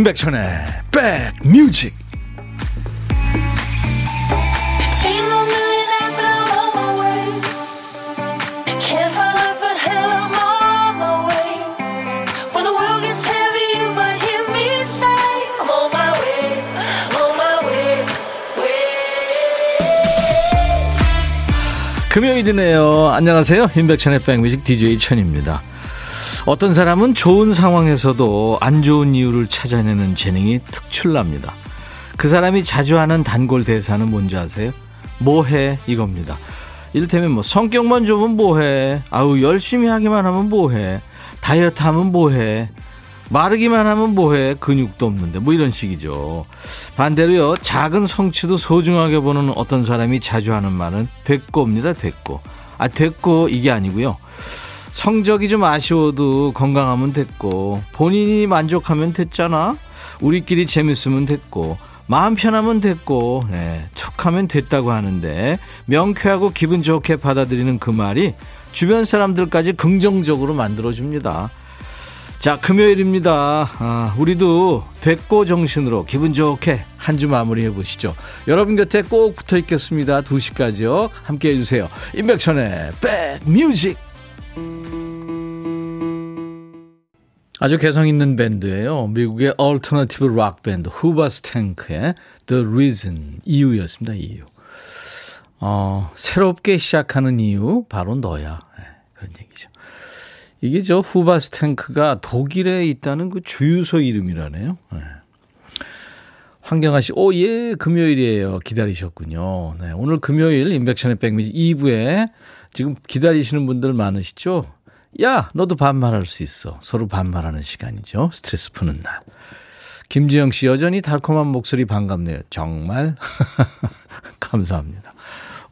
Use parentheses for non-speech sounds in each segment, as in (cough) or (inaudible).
임백천의 백뮤직 금요일이네요. 안녕하세요. 임백천의 백뮤직 DJ 천입니다. 어떤 사람은 좋은 상황에서도 안 좋은 이유를 찾아내는 재능이 특출납니다. 그 사람이 자주 하는 단골 대사는 뭔지 아세요? 뭐해? 이겁니다. 이를테면 뭐 성격만 좋으면 뭐해? 아우 열심히 하기만 하면 뭐해? 다이어트 하면 뭐해? 마르기만 하면 뭐해? 근육도 없는데 뭐 이런 식이죠. 반대로요 작은 성취도 소중하게 보는 어떤 사람이 자주 하는 말은 됐고입니다. 됐고. 아 됐고 이게 아니고요. 성적이 좀 아쉬워도 건강하면 됐고 본인이 만족하면 됐잖아. 우리끼리 재밌으면 됐고 마음 편하면 됐고 네, 툭하면 됐다고 하는데 명쾌하고 기분 좋게 받아들이는 그 말이 주변 사람들까지 긍정적으로 만들어줍니다. 자, 금요일입니다. 아, 우리도 됐고 정신으로 기분 좋게 한 주 마무리 해 보시죠. 여러분 곁에 꼭 붙어 있겠습니다. 2시까지요. 함께 해주세요. 임백천의 백뮤직. 아주 개성 있는 밴드예요. 미국의 alternative rock 밴드 후바스탱크의 The Reason 이유였습니다. 이유. 어, 새롭게 시작하는 이유 바로 너야. 네, 그런 얘기죠. 이게 저 후바스탱크가 독일에 있다는 그 주유소 이름이라네요. 네. 황경아 씨, 오, 예, 금요일이에요. 기다리셨군요. 네, 오늘 금요일 인백션의 백미지 2부에 지금 기다리시는 분들 많으시죠? 야, 너도 반말할 수 있어. 서로 반말하는 시간이죠. 스트레스 푸는 날. 김지영 씨, 여전히 달콤한 목소리 반갑네요. 정말? (laughs) 감사합니다.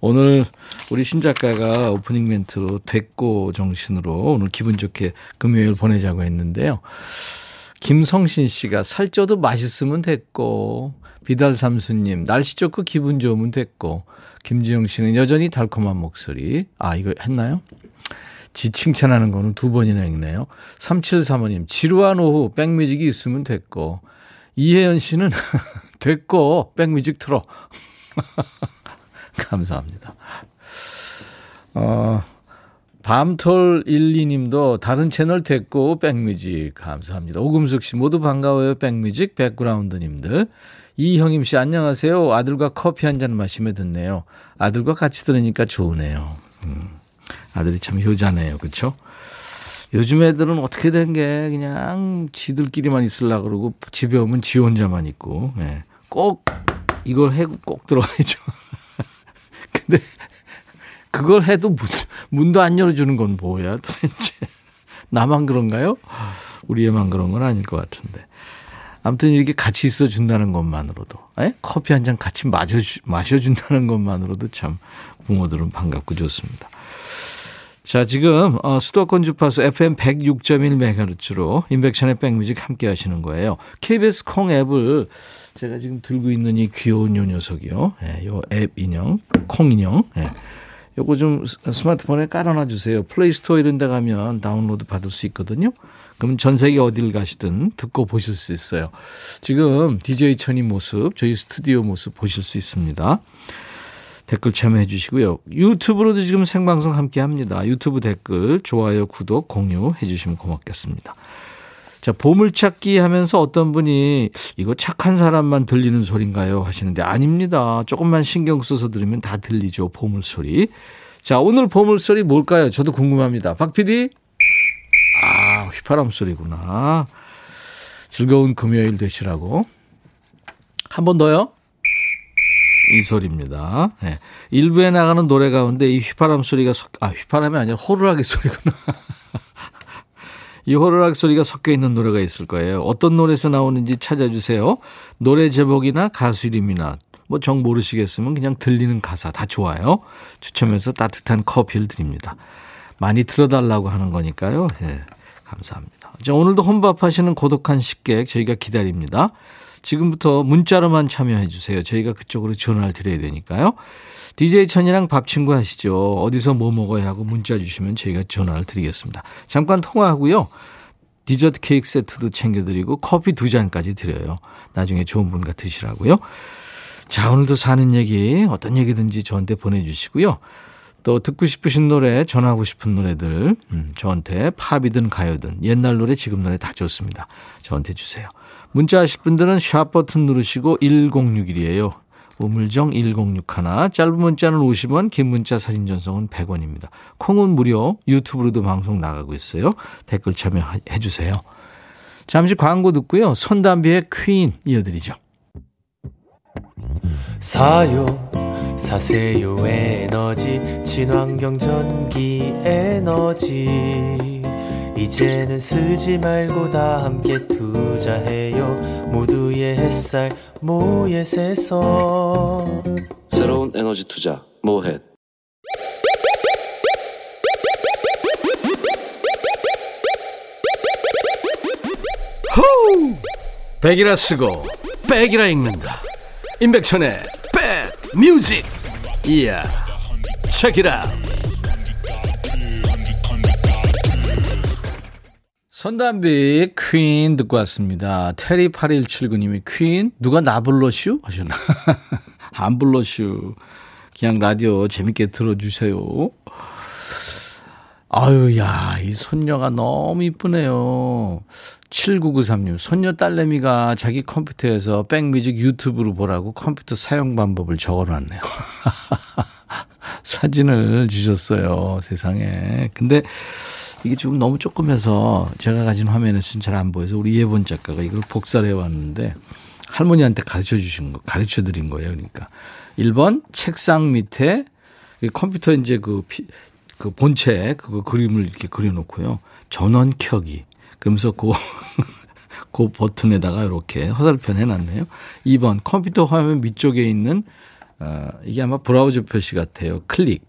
오늘 우리 신작가가 오프닝 멘트로 됐고 정신으로 오늘 기분 좋게 금요일 보내자고 했는데요. 김성신 씨가 살쪄도 맛있으면 됐고, 비달 삼수님, 날씨 좋고 기분 좋으면 됐고, 김지영 씨는 여전히 달콤한 목소리. 아, 이거 했나요? 지 칭찬하는 거는 두 번이나 읽네요. 3735님, 지루한 오후 백뮤직이 있으면 됐고, 이혜연 씨는 (laughs) 됐고, 백뮤직 틀어. (laughs) 감사합니다. 어, 밤톨 1, 2님도 다른 채널 됐고, 백뮤직. 감사합니다. 오금숙 씨 모두 반가워요. 백뮤직, 백그라운드님들. 이형임 씨, 안녕하세요. 아들과 커피 한 잔 마시며 듣네요. 아들과 같이 들으니까 좋으네요. 음. 아들이 참 효자네요. 그렇죠? 요즘 애들은 어떻게 된 게 그냥 지들끼리만 있으려 그러고 집에 오면 지 혼자만 있고 네. 꼭 이걸 해고 꼭 들어가야죠. (laughs) 근데 그걸 해도 문, 문도 안 열어주는 건 뭐야 도대체. (laughs) 나만 그런가요? 우리 애만 그런 건 아닐 것 같은데. 아무튼 이렇게 같이 있어 준다는 것만으로도, 에? 커피 한 잔 같이 마셔, 마셔 준다는 것만으로도 참 부모들은 반갑고 좋습니다. 자, 지금 어, 수도권 주파수 FM 106.1MHz로 인백션의 백뮤직 함께 하시는 거예요. KBS 콩 앱을 제가 지금 들고 있는 이 귀여운 요 녀석이요. 예, 요앱 인형, 콩 인형. 예. 요거 좀 스마트폰에 깔아놔 주세요. 플레이스토어 이런 데 가면 다운로드 받을 수 있거든요. 그럼 전 세계 어딜 가시든 듣고 보실 수 있어요. 지금 DJ 천이 모습, 저희 스튜디오 모습 보실 수 있습니다. 댓글 참여해 주시고요. 유튜브로도 지금 생방송 함께 합니다. 유튜브 댓글, 좋아요, 구독, 공유해 주시면 고맙겠습니다. 자, 보물찾기 하면서 어떤 분이 이거 착한 사람만 들리는 소리인가요? 하시는데 아닙니다. 조금만 신경 써서 들으면 다 들리죠. 보물소리. 자, 오늘 보물소리 뭘까요? 저도 궁금합니다. 박 PD? 아, 휘파람 소리구나. 즐거운 금요일 되시라고. 한 번 더요. 이 소리입니다. 네. 일부에 나가는 노래 가운데 이 휘파람 소리가 섞, 아, 휘파람이 아니라 호루라기 소리구나. (laughs) 이 호루라기 소리가 섞여 있는 노래가 있을 거예요. 어떤 노래에서 나오는지 찾아주세요. 노래 제목이나 가수 이름이나 뭐 정 모르시겠으면 그냥 들리는 가사 다 좋아요. 추첨해서 따뜻한 커피를 드립니다. 많이 들어달라고 하는 거니까요. 네. 감사합니다. 자, 오늘도 혼밥하시는 고독한 식객 저희가 기다립니다. 지금부터 문자로만 참여해 주세요. 저희가 그쪽으로 전화를 드려야 되니까요. DJ 천이랑 밥 친구 하시죠. 어디서 뭐 먹어야 하고 문자 주시면 저희가 전화를 드리겠습니다. 잠깐 통화하고요. 디저트 케이크 세트도 챙겨드리고 커피 두 잔까지 드려요. 나중에 좋은 분과 드시라고요. 자, 오늘도 사는 얘기, 어떤 얘기든지 저한테 보내주시고요. 또 듣고 싶으신 노래, 전하고 싶은 노래들, 음, 저한테 팝이든 가요든, 옛날 노래, 지금 노래 다 좋습니다. 저한테 주세요. 문자 하실 분들은 샵 버튼 누르시고 1061이에요. 우물정 1061. 짧은 문자는 50원, 긴 문자 사진 전송은 100원입니다. 콩은 무료, 유튜브로도 방송 나가고 있어요. 댓글 참여해 주세요. 잠시 광고 듣고요. 손담비의 퀸 이어드리죠. 사요 사세요 에너지. 친환경 전기 에너지. 이제는 쓰지 말고 다 함께 투자해요. 모두의 햇살 모예세서. 새로운 에너지 투자 모햇 호우! 백이라 쓰고 백이라 읽는다. 임백천의 백 뮤직. 이야. 책이라. 선담비 퀸 듣고 왔습니다. 테리 8179님이 퀸 누가 나 불러슈 하셨나? (laughs) 안 불러슈. 그냥 라디오 재밌게 들어주세요. 아유, 야, 이 손녀가 너무 이쁘네요. 7993님, 손녀 딸내미가 자기 컴퓨터에서 백뮤직 유튜브로 보라고 컴퓨터 사용 방법을 적어 놨네요. (laughs) 사진을 주셨어요, 세상에. 근데 이게 지금 너무 조금해서 제가 가진 화면에서는 잘 안 보여서 우리 예본 작가가 이걸 복사를 해 왔는데 할머니한테 가르쳐 주신 거, 가르쳐 드린 거예요. 그러니까 1번 책상 밑에 컴퓨터 이제 그, 피, 그 본체 그거 그림을 이렇게 그려놓고요. 전원 켜기. 그러면서 그, (laughs) 그 버튼에다가 이렇게 화살표 해놨네요. 2번 컴퓨터 화면 밑쪽에 있는 어, 이게 아마 브라우저 표시 같아요. 클릭.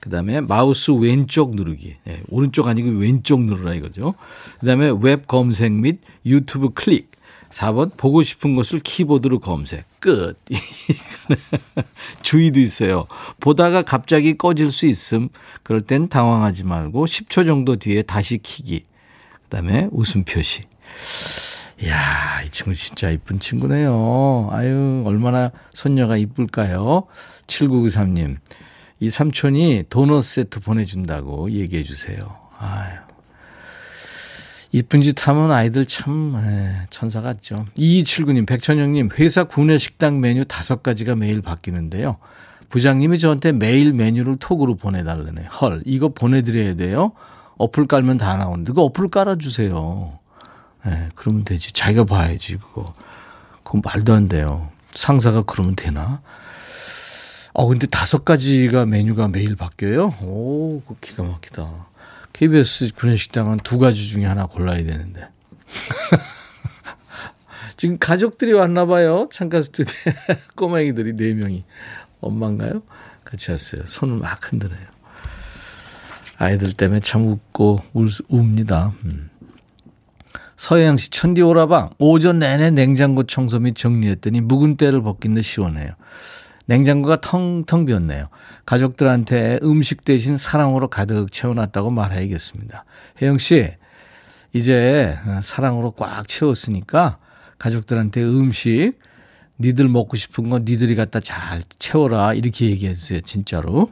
그 다음에 마우스 왼쪽 누르기. 네, 오른쪽 아니고 왼쪽 누르라 이거죠. 그 다음에 웹 검색 및 유튜브 클릭. 4번 보고 싶은 것을 키보드로 검색. 끝. (laughs) 주의도 있어요. 보다가 갑자기 꺼질 수 있음. 그럴 땐 당황하지 말고 10초 정도 뒤에 다시 키기. 그다음에 웃음 표시. 이야, 이 친구 진짜 이쁜 친구네요. 아유, 얼마나 손녀가 이쁠까요? 7993님. 이 삼촌이 도넛 세트 보내준다고 얘기해 주세요. 아유. 이쁜 짓 하면 아이들 참 에, 천사 같죠. 2279님, 백천영님, 회사 구내 식당 메뉴 다섯 가지가 매일 바뀌는데요. 부장님이 저한테 매일 메뉴를 톡으로 보내달라네. 헐, 이거 보내드려야 돼요? 어플 깔면 다 나오는데, 그 어플 깔아주세요. 예, 그러면 되지. 자기가 봐야지, 그거. 그건 말도 안 돼요. 상사가 그러면 되나? 어, 근데 다섯 가지가 메뉴가 매일 바뀌어요? 오, 그 기가 막히다. KBS 구내식당은 두 가지 중에 하나 골라야 되는데. (laughs) 지금 가족들이 왔나 봐요. 창가 스튜디오에 (laughs) 꼬맹이들이 네 명이. 엄마인가요? 같이 왔어요. 손을 막 흔드네요. 아이들 때문에 참 웃고 울, 웁니다. 음. 서혜영 씨, 천디 오라방. 오전 내내 냉장고 청소 및 정리했더니 묵은 때를 벗긴 듯 시원해요. 냉장고가 텅텅 비었네요. 가족들한테 음식 대신 사랑으로 가득 채워놨다고 말해야겠습니다. 혜영 씨, 이제 사랑으로 꽉 채웠으니까 가족들한테 음식, 니들 먹고 싶은 거 니들이 갖다 잘 채워라. 이렇게 얘기해 주세요. 진짜로.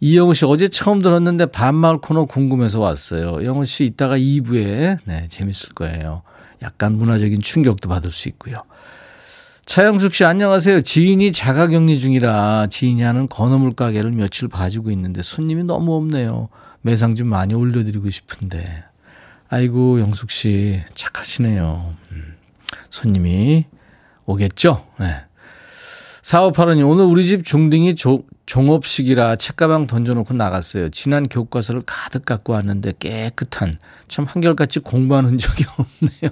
이영우 씨 어제 처음 들었는데 반말 코너 궁금해서 왔어요. 영우 씨 이따가 2부에 네, 재밌을 거예요. 약간 문화적인 충격도 받을 수 있고요. 차영숙 씨 안녕하세요. 지인이 자가격리 중이라 지인이 하는 건어물 가게를 며칠 봐주고 있는데 손님이 너무 없네요. 매상 좀 많이 올려드리고 싶은데. 아이고 영숙 씨 착하시네요. 음, 손님이 오겠죠? 네. 4585님, 오늘 우리 집 중딩이 조, 종업식이라 책가방 던져놓고 나갔어요. 지난 교과서를 가득 갖고 왔는데 깨끗한, 참 한결같이 공부하는 적이 (laughs) 없네요.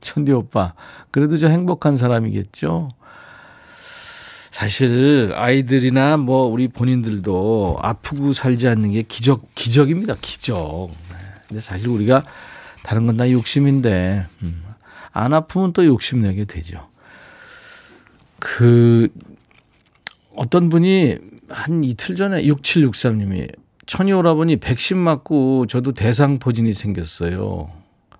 천디 오빠. 그래도 저 행복한 사람이겠죠? 사실 아이들이나 뭐 우리 본인들도 아프고 살지 않는 게 기적, 기적입니다. 기적. 네. 근데 사실 우리가 다른 건 다 욕심인데, 음, 안 아프면 또 욕심 내게 되죠. 그, 어떤 분이 한 이틀 전에 6763님이 천이 오라버니 백신 맞고 저도 대상포진이 생겼어요.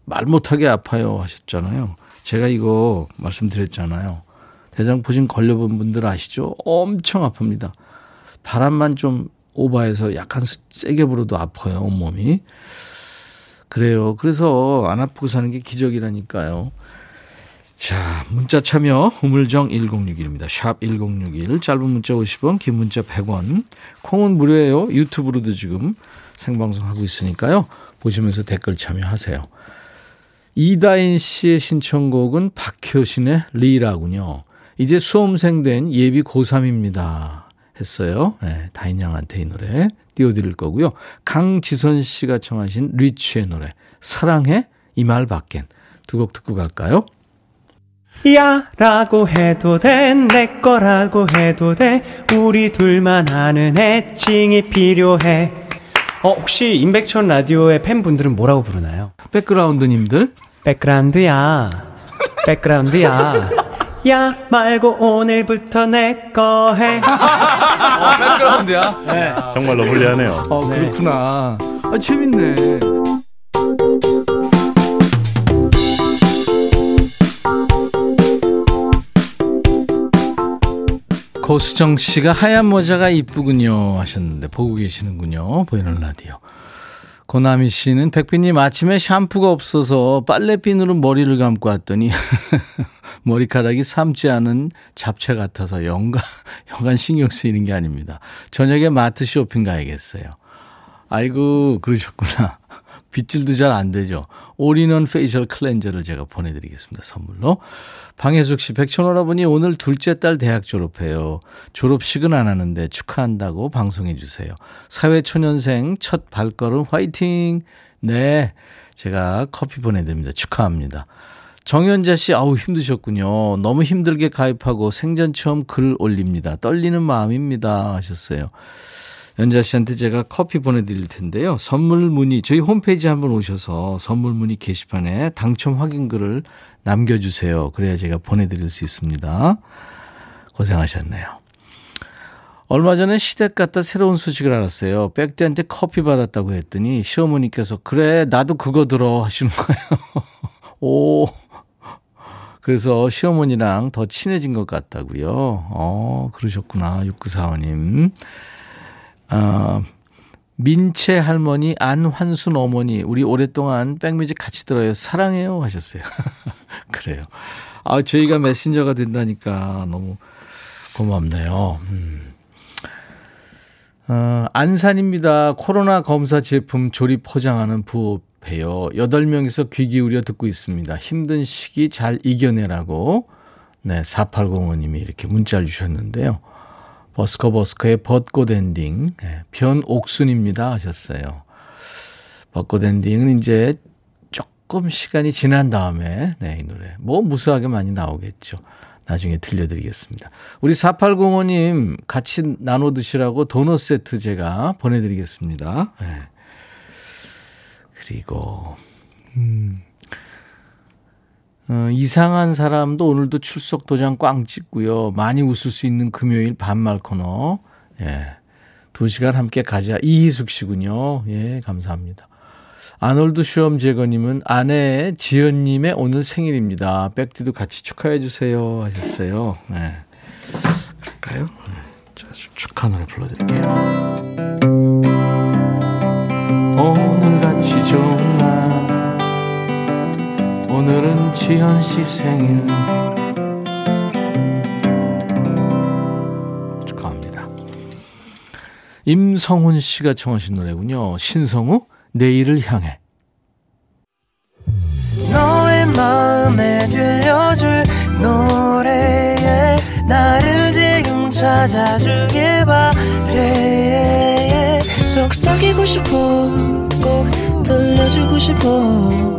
말 못하게 아파요 하셨잖아요. 제가 이거 말씀드렸잖아요. 대장포진 걸려본 분들 아시죠? 엄청 아픕니다. 바람만 좀 오버해서 약간 세게 불어도 아파요, 온몸이. 그래요. 그래서 안 아프고 사는 게 기적이라니까요. 자, 문자 참여 우물정 1061입니다. 샵 1061. 짧은 문자 50원, 긴 문자 100원. 콩은 무료예요. 유튜브로도 지금 생방송 하고 있으니까요. 보시면서 댓글 참여하세요. 이다인 씨의 신청곡은 박효신의 리라군요. 이제 수험생 된 예비 고3입니다. 했어요. 네, 다인 양한테 이 노래 띄워드릴 거고요. 강지선 씨가 청하신 리치의 노래 사랑해 이 말 밖엔 두 곡 듣고 갈까요? 야 라고 해도 돼 내 거라고 해도 돼 우리 둘만 아는 애칭이 필요해 어 혹시 임백천 라디오의 팬분들은 뭐라고 부르나요? 백그라운드님들 백그라운드야 백그라운드야 야 말고 오늘부터 내 거 해. 어, 백그라운드야? 네. 정말로 불리하네요. 어, 그렇구나. 아, 재밌네. 고수정 씨가 하얀 모자가 이쁘군요 하셨는데 보고 계시는군요. 보이는 라디오. 고나미 씨는 백비님 아침에 샴푸가 없어서 빨래비누로 머리를 감고 왔더니 (laughs) 머리카락이 삶지 않은 잡채 같아서 영가, (laughs) 여간 신경 쓰이는 게 아닙니다. 저녁에 마트 쇼핑 가야겠어요. 아이고, 그러셨구나. (laughs) 빗질도 잘 안 되죠. all-in-one facial cleanser를 제가 보내드리겠습니다. 선물로. 방혜숙 씨, 백천오라버니 오늘 둘째 딸 대학 졸업해요. 졸업식은 안 하는데 축하한다고 방송해 주세요. 사회초년생 첫 발걸음 화이팅! 네. 제가 커피 보내드립니다. 축하합니다. 정현자 씨, 아우, 힘드셨군요. 너무 힘들게 가입하고 생전 처음 글 올립니다. 떨리는 마음입니다. 하셨어요. 연자 씨한테 제가 커피 보내드릴 텐데요. 선물 문의, 저희 홈페이지 한번 오셔서 선물 문의 게시판에 당첨 확인글을 남겨주세요. 그래야 제가 보내드릴 수 있습니다. 고생하셨네요. 얼마 전에 시댁 갔다 새로운 소식을 알았어요. 백대한테 커피 받았다고 했더니 시어머니께서 그래 나도 그거 들어 하시는 거예요. (laughs) 오 그래서 시어머니랑 더 친해진 것 같다고요. 어 그러셨구나 6945님. 아 민채 할머니, 안환순 어머니, 우리 오랫동안 백뮤직 같이 들어요. 사랑해요 하셨어요. (laughs) 그래요. 아, 저희가 메신저가 된다니까 너무 고맙네요. 음. 어, 안산입니다. 코로나 검사 제품 조립 포장하는 부업해요. 8명이서 귀 기울여 듣고 있습니다. 힘든 시기 잘 이겨내라고. 네, 4805님이 이렇게 문자를 주셨는데요. 버스커 버스커의 벚꽃 엔딩 네, 변옥순입니다 하셨어요. 벚꽃 엔딩은 이제 조금 시간이 지난 다음에 네, 이 노래 뭐 무수하게 많이 나오겠죠. 나중에 들려드리겠습니다. 우리 4805님 같이 나눠 드시라고 도넛 세트 제가 보내드리겠습니다. 네. 그리고 음. 어, 이상한 사람도 오늘도 출석 도장 꽝 찍고요. 많이 웃을 수 있는 금요일 반말 코너. 예. 두 시간 함께 가자. 이희숙 씨군요. 예, 감사합니다. 아놀드 시험 제거님은 아내 지연님의 오늘 생일입니다. 백디도 같이 축하해 주세요. 하셨어요. 네. 그럴까요? 네. 자, 축하 노래 불러드릴게요. 오늘 같이 좋은 날 오늘은 지현 씨 생일 축하합니다. 임성훈 씨가 청하신 노래군요. 신성우 내일을 향해 너의 마음에 들려줄 노래에 나를 지금 찾아주길 바래 속삭이고 싶어 꼭 들려주고 싶어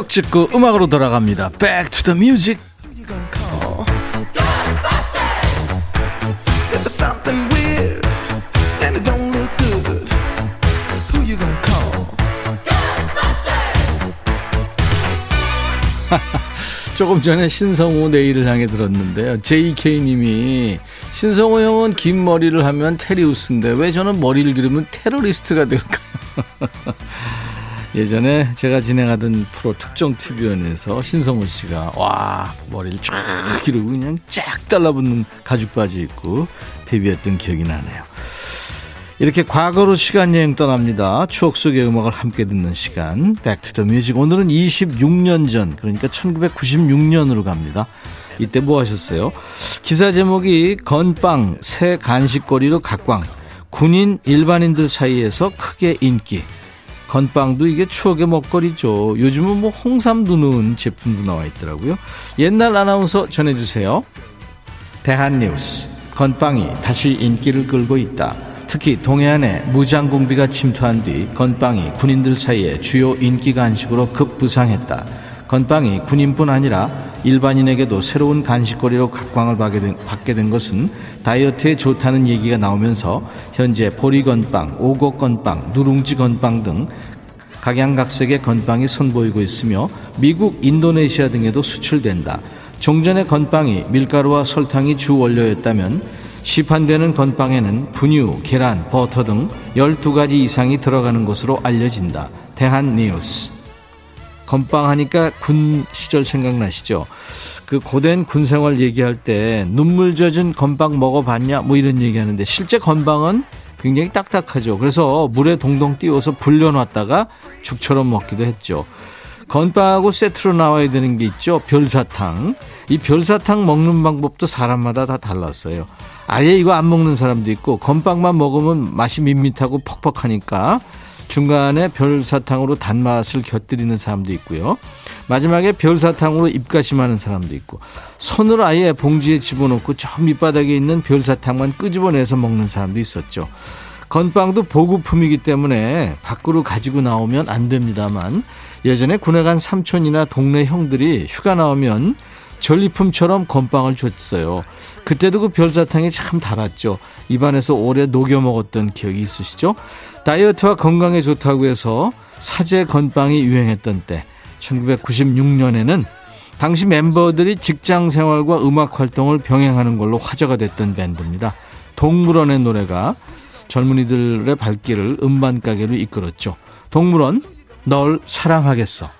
추억 찍고 음악으로 돌아갑니다. Back to the music. (laughs) 조금 전에 신성우 내일을 향해 들었는데요. JK님이 신성우 형은 긴 머리를 하면 테리우스인데 왜 저는 머리를 기르면 테러리스트가 될까요? (laughs) 예전에 제가 진행하던 프로 특종 TV연예에서 신성우 씨가 와 머리를 쫙 기르고 그냥 쫙 달라붙는 가죽 바지 입고 데뷔했던 기억이 나네요. 이렇게 과거로 시간 여행 떠납니다. 추억 속의 음악을 함께 듣는 시간. Back to the Music. 오늘은 26년 전, 그러니까 1996년으로 갑니다. 이때 뭐 하셨어요? 기사 제목이 건빵 새 간식거리로 각광. 군인 일반인들 사이에서 크게 인기. 건빵도 이게 추억의 먹거리죠. 요즘은 뭐 홍삼도 넣은 제품도 나와 있더라고요. 옛날 아나운서 전해주세요. 대한뉴스. 건빵이 다시 인기를 끌고 있다. 특히 동해안에 무장공비가 침투한 뒤 건빵이 군인들 사이에 주요 인기 간식으로 급부상했다. 건빵이 군인뿐 아니라 일반인에게도 새로운 간식거리로 각광을 받게 된, 받게 된 것은 다이어트에 좋다는 얘기가 나오면서 현재 보리건빵, 오곡건빵, 누룽지건빵 등 각양각색의 건빵이 선보이고 있으며 미국, 인도네시아 등에도 수출된다. 종전의 건빵이 밀가루와 설탕이 주 원료였다면 시판되는 건빵에는 분유, 계란, 버터 등 12가지 이상이 들어가는 것으로 알려진다. 대한뉴스. 건빵 하니까 군 시절 생각나시죠? 그 고된 군 생활 얘기할 때 눈물 젖은 건빵 먹어봤냐? 뭐 이런 얘기 하는데 실제 건빵은 굉장히 딱딱하죠. 그래서 물에 동동 띄워서 불려놨다가 죽처럼 먹기도 했죠. 건빵하고 세트로 나와야 되는 게 있죠. 별사탕. 이 별사탕 먹는 방법도 사람마다 다 달랐어요. 아예 이거 안 먹는 사람도 있고 건빵만 먹으면 맛이 밋밋하고 퍽퍽하니까 중간에 별사탕으로 단맛을 곁들이는 사람도 있고요. 마지막에 별사탕으로 입가심하는 사람도 있고 손으로 아예 봉지에 집어넣고 저 밑바닥에 있는 별사탕만 끄집어내서 먹는 사람도 있었죠. 건빵도 보급품이기 때문에 밖으로 가지고 나오면 안 됩니다만 예전에 군에 간 삼촌이나 동네 형들이 휴가 나오면 전리품처럼 건빵을 줬어요. 그때도 그 별사탕이 참 달았죠. 입안에서 오래 녹여 먹었던 기억이 있으시죠? 다이어트와 건강에 좋다고 해서 사제 건빵이 유행했던 때 1996년에는 당시 멤버들이 직장 생활과 음악 활동을 병행하는 걸로 화제가 됐던 밴드입니다. 동물원의 노래가 젊은이들의 발길을 음반 가게로 이끌었죠. 동물원 널 사랑하겠어.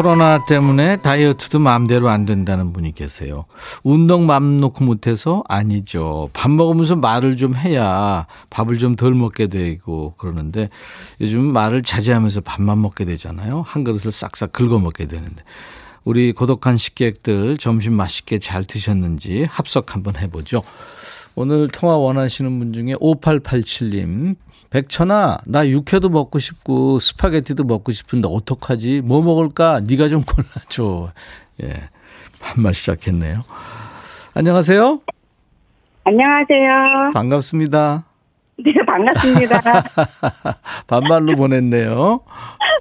코로나 때문에 다이어트도 마음대로 안 된다는 분이 계세요. 운동 맘 놓고 못해서 아니죠. 밥 먹으면서 말을 좀 해야 밥을 좀 덜 먹게 되고 그러는데 요즘 말을 자제하면서 밥만 먹게 되잖아요. 한 그릇을 싹싹 긁어 먹게 되는데. 우리 고독한 식객들 점심 맛있게 잘 드셨는지 합석 한번 해보죠. 오늘 통화 원하시는 분 중에 5887님 백천아, 나 육회도 먹고 싶고 스파게티도 먹고 싶은데 어떡하지? 뭐 먹을까? 네가 좀 골라줘. 예, 반말 시작했네요. 안녕하세요. 안녕하세요. 반갑습니다. 네, 반갑습니다. (laughs) 반말로 보냈네요.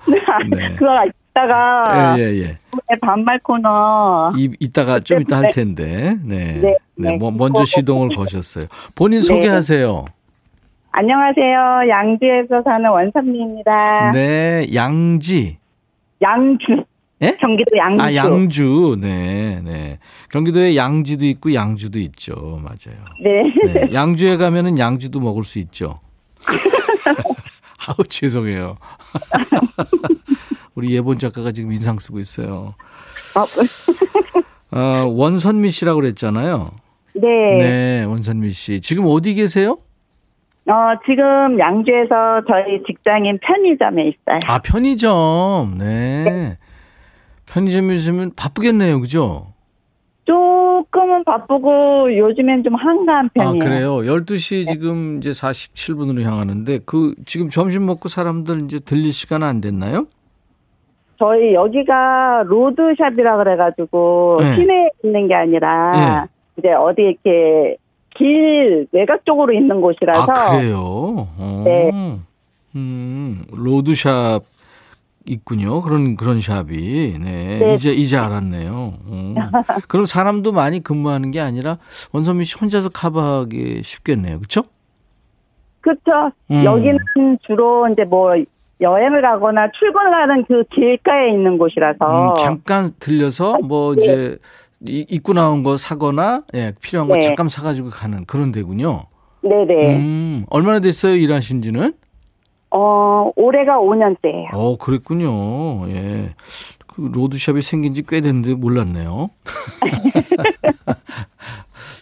(laughs) 네. 그거 이따가 예, 예, 예. 반말 코너 이, 이따가 좀 이따 할 텐데. 네. 네, 네. 네. 뭐, 먼저 시동을 거셨어요. 본인 소개하세요. 안녕하세요. 양주에서 사는 원선미입니다. 네, 양지. 양주. 예? 경기도 양주. 아, 양주. 네, 네. 경기도에 양지도 있고 양주도 있죠. 맞아요. 네. 네. 양주에 가면은 양주도 먹을 수 있죠. (laughs) 아우, 죄송해요. (laughs) 우리 예본 작가가 지금 인상 쓰고 있어요. 어, (laughs) 어, 원선미 씨라고 그랬잖아요. 네. 네, 원선미 씨. 지금 어디 계세요? 어, 지금 양주에서 저희 직장인 편의점에 있어요. 아, 편의점. 네. 편의점에 있으면 바쁘겠네요. 그죠? 조금은 바쁘고 요즘엔 좀 한가한 아, 편이에요. 그래요. 12시 지금 이제 47분으로 향하는데 그 지금 점심 먹고 사람들 이제 들릴 시간 안 됐나요? 저희 여기가 로드샵이라 그래 가지고 네. 시내에 있는 게 아니라 이제 어디 이렇게 길 외곽 쪽으로 있는 곳이라서 아, 그래요? 어. 네. 음, 로드샵 있군요. 그런, 그런 샵이. 네. 네. 이제, 이제 알았네요. 어. (laughs) 그럼 사람도 많이 근무하는 게 아니라 원선미 씨 혼자서 커버하기 쉽겠네요. 그쵸? 그렇죠. 음. 여기는 주로 이제 뭐 여행을 가거나 출근하는 그 길가에 있는 곳이라서 음, 잠깐 들려서 뭐 네. 이제 이- 입고 나온 거 사거나 예, 필요한 거 네. 잠깐 사가지고 가는 그런 데군요. 네네. 음, 얼마나 됐어요 일하신 지는? 어 올해가 5년째예요. 어, 그랬군요. 예. 그 로드샵이 생긴 지 꽤 됐는데 몰랐네요. (laughs)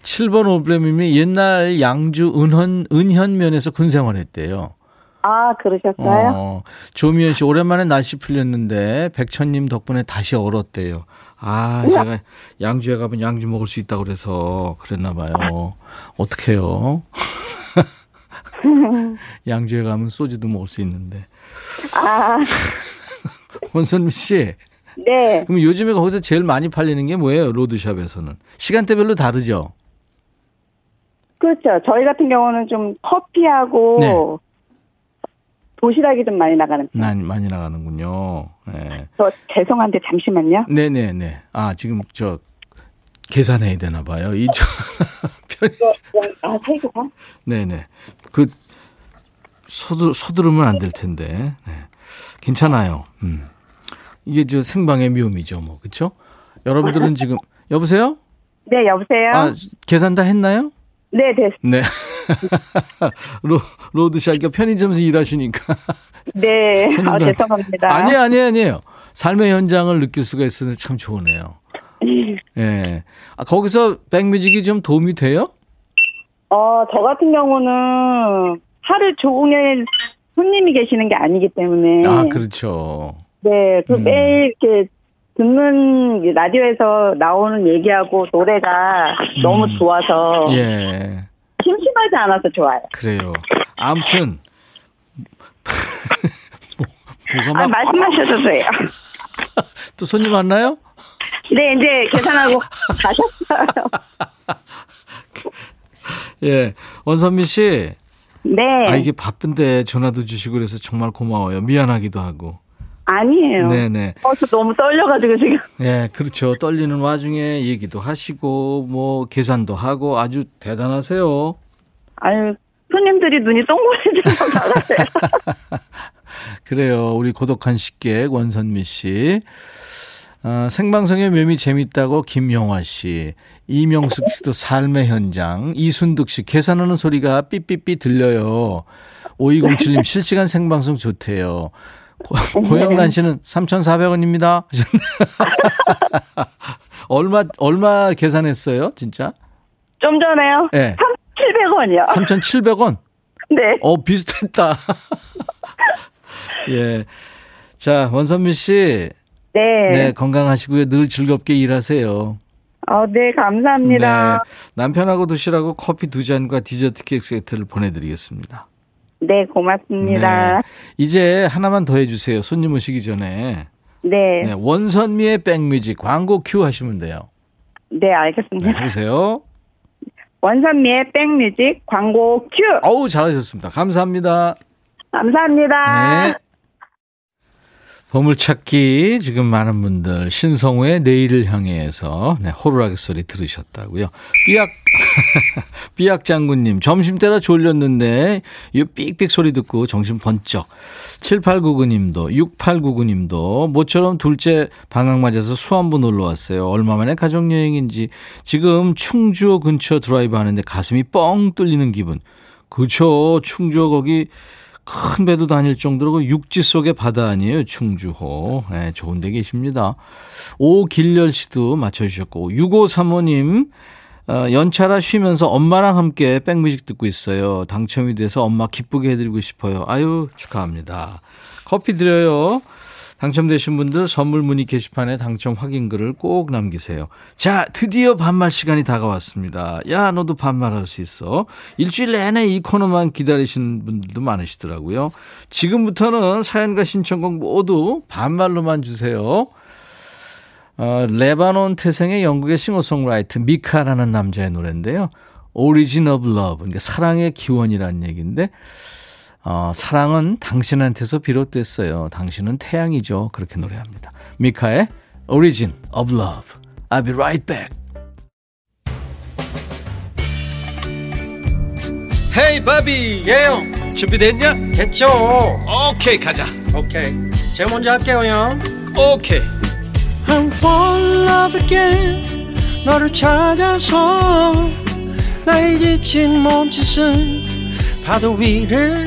7번 올빼님이 옛날 양주 은현, 은현면에서 군 생활 했대요. 아 그러셨어요? 어, 조미연 씨, 오랜만에 날씨 풀렸는데, 백천님 덕분에 다시 얼었대요. 아, 제가 양주에 가면 양주 먹을 수 있다고 그래서 그랬나 봐요. 어떡해요? (laughs) 양주에 가면 소주도 먹을 수 있는데. 아 (laughs) 원선미 씨, 네. 그럼 요즘에 거기서 제일 많이 팔리는 게 뭐예요? 로드샵에서는. 시간대별로 다르죠? 그렇죠. 저희 같은 경우는 좀 커피하고 네. 도시락이 좀 많이 나가는. 편이에요. 난 많이 나가는군요. 네. 저 죄송한데 잠시만요. 네네네. 아, 지금 저, 계산해야 되나 봐요. 이, 저, (laughs) 편, 아 세개가 네네. 그, 서두, 서두르면 안 될 텐데. 네. 괜찮아요. 음. 이게 저 생방의 묘미죠, 뭐. 그쵸? 여러분들은 지금, (laughs) 여보세요? 네 여보세요. 아, 계산 다 했나요? 네 됐. 네. (laughs) 로, 로드샵, 그러니까 편의점에서 일하시니까. (laughs) 네. 아 죄송합니다. 아니에요, 아니에요, 아니에요. 삶의 현장을 느낄 수가 있어서 참 좋으네요. (laughs) 예. 아, 거기서 백뮤직이 좀 도움이 돼요? 어, 저 같은 경우는 하루 종일 손님이 계시는 게 아니기 때문에. 아, 그렇죠. 네, 그 음. 매일 이렇게 듣는 이 라디오에서 나오는 얘기하고 노래가 너무 좋아서 음. 예. 심심하지 않아서 좋아요. 그래요. 아무튼 뭐, 아, 막또 말씀하셔도 돼요. 손님 왔나요? 네, 이제 계산하고 가셨어요. 예. 원선미 씨. 네. 아, 이게 바쁜데 전화도 주시고 그래서 정말 고마워요. 미안하기도 하고. 아니에요. 네네. 어, 저 너무 떨려가지고 지금. 예, 그렇죠. 떨리는 와중에 얘기도 하시고, 뭐, 계산도 하고 아주 대단하세요. 아유, 손님들이 눈이 동그래져서 (laughs) 나갔어요. (laughs) 그래요. 우리 고독한 식객 원선미 씨. 아, 생방송의 묘미 재밌다고 김영화 씨. 이명숙 씨도 삶의 현장. 이순득 씨 계산하는 소리가 삐삐삐 들려요. 5207님 실시간 생방송 좋대요. 고, 고영란 씨는 3,400원입니다. (laughs) 얼마, 얼마 계산했어요? 진짜? 좀 전에요. 예. 3,700원이요. 3,700원? (laughs) 네. 어, 비슷했다. (laughs) 예. 자, 원선미 씨. 네. 네, 건강하시고요. 늘 즐겁게 일하세요. 어, 네, 감사합니다. 네. 남편하고 드시라고 커피 두 잔과 디저트 케이크 세트를 보내드리겠습니다. 네, 고맙습니다. 네. 이제 하나만 더 해주세요. 손님 오시기 전에. 네. 네, 원선미의 백뮤직 광고 큐 하시면 돼요. 네, 네, 알겠습니다. 해보세요. 원선미의 백뮤직 광고 큐! 어우, 잘하셨습니다. 감사합니다. 감사합니다. 네. 보물찾기 지금 많은 분들 신성우의 내일을 향해서 네, 호루라기 소리 들으셨다고요. 삐약 (laughs) 삐약 장군님 점심 때라 졸렸는데 이 삑삑 소리 듣고 정신 번쩍. 7899님도 6899님도 모처럼 둘째 방학 맞아서 수원부 놀러 왔어요. 얼마 만에 가족 여행인지 지금 충주호 근처 드라이브 하는데 가슴이 뻥 뚫리는 기분. 그쵸 충주호 거기 큰 배도 다닐 정도로 그 육지 속의 바다 아니에요, 충주호. 네, 좋은 데 계십니다. 오길열 씨도 맞춰주셨고, 6535님, 어, 연차라 쉬면서 엄마랑 함께 백뮤직 듣고 있어요. 당첨이 돼서 엄마 기쁘게 해드리고 싶어요. 아유, 축하합니다. 커피 드려요. 당첨되신 분들 선물 문의 게시판에 당첨 확인글을 꼭 남기세요. 자, 드디어 반말 시간이 다가왔습니다. 야, 너도 반말할 수 있어. 일주일 내내 이 코너만 기다리시는 분들도 많으시더라고요. 지금부터는 사연과 신청곡 모두 반말로만 주세요. 어, 레바논 태생의 영국의 싱어송라이터 미카라는 남자의 노래인데요. Origin of Love, 그러니까 사랑의 기원이라는 얘기인데 어, 사랑은 당신한테서 비롯됐어요. 당신은 태양이죠. 그렇게 노래합니다. 미카의 Origin of Love. I'll be right back. 헤이 바비 예영 준비됐냐? 됐죠 오케이 가자 오케이 제가 먼저 할게요 형 오케이 I'm fall in love again 너를 찾아서 나의 지친 몸짓은 파도 위를